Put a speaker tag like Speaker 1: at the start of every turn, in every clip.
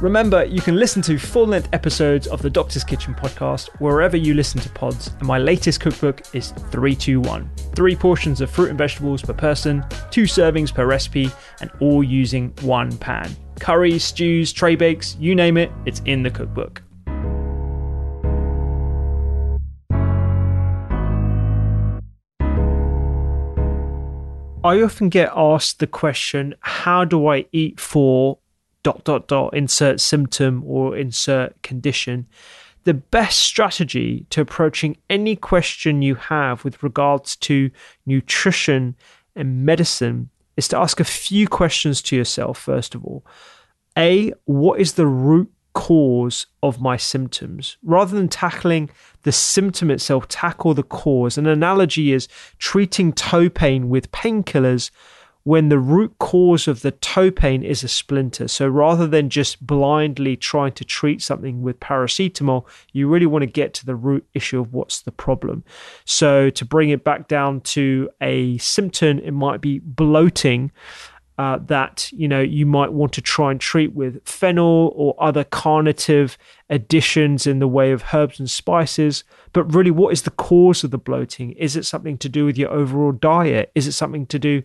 Speaker 1: Remember, you can listen to full length episodes of the Doctor's Kitchen podcast wherever you listen to pods, and my latest cookbook is 321. Three portions of fruit and vegetables per person, two servings per recipe, and all using one pan. Curries, stews, tray bakes, you name it, it's in the cookbook. I often get asked the question, how do I eat for dot dot dot insert symptom or insert condition? The best strategy to approaching any question you have with regards to nutrition and medicine is to ask a few questions to yourself, first of all. A, what is the root cause of my symptoms. Rather than tackling the symptom itself, tackle the cause. An analogy is treating toe pain with painkillers when the root cause of the toe pain is a splinter. So rather than just blindly trying to treat something with paracetamol, you really want to get to the root issue of what's the problem. So to bring it back down to a symptom, it might be bloating uh, that you know you might want to try and treat with fennel or other carminative additions in the way of herbs and spices. But really, what is the cause of the bloating? Is it something to do with your overall diet? Is it something to do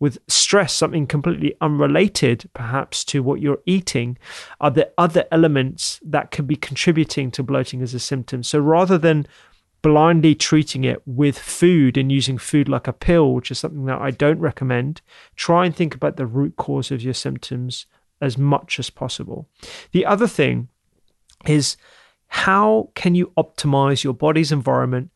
Speaker 1: with stress, something completely unrelated perhaps to what you're eating? Are there other elements that could be contributing to bloating as a symptom? So rather than blindly treating it with food and using food like a pill, which is something that I don't recommend, try and think about the root cause of your symptoms as much as possible. The other thing is how can you optimize your body's environment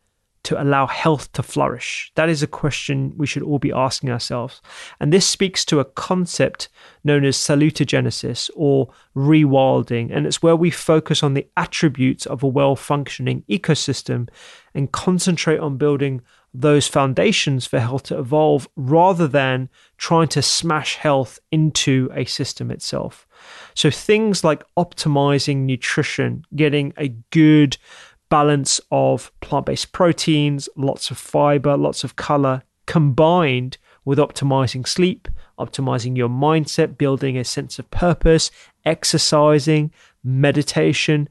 Speaker 1: to allow health to flourish? That is a question we should all be asking ourselves. And this speaks to a concept known as salutogenesis or rewilding. And it's where we focus on the attributes of a well functioning ecosystem and concentrate on building those foundations for health to evolve rather than trying to smash health into a system itself. So things like optimizing nutrition, getting a good balance of plant based proteins, lots of fiber, lots of color, combined with optimizing sleep, optimizing your mindset, building a sense of purpose, exercising, meditation,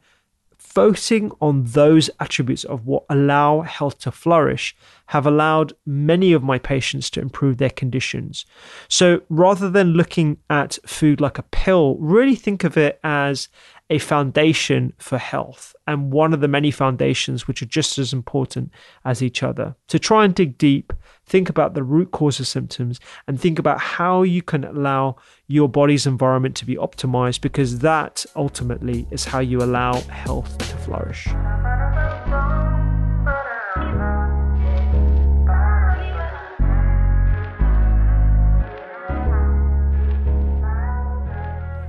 Speaker 1: focusing on those attributes of what allow health to flourish have allowed many of my patients to improve their conditions. So rather than looking at food like a pill, really think of it as a foundation for health and one of the many foundations which are just as important as each other. To try and dig deep, think about the root cause of symptoms and think about how you can allow your body's environment to be optimized because that ultimately is how you allow health to flourish.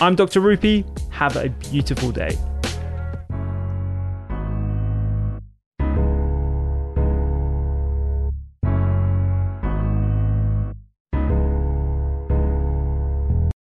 Speaker 2: I'm Dr. Rupy. Have a beautiful day.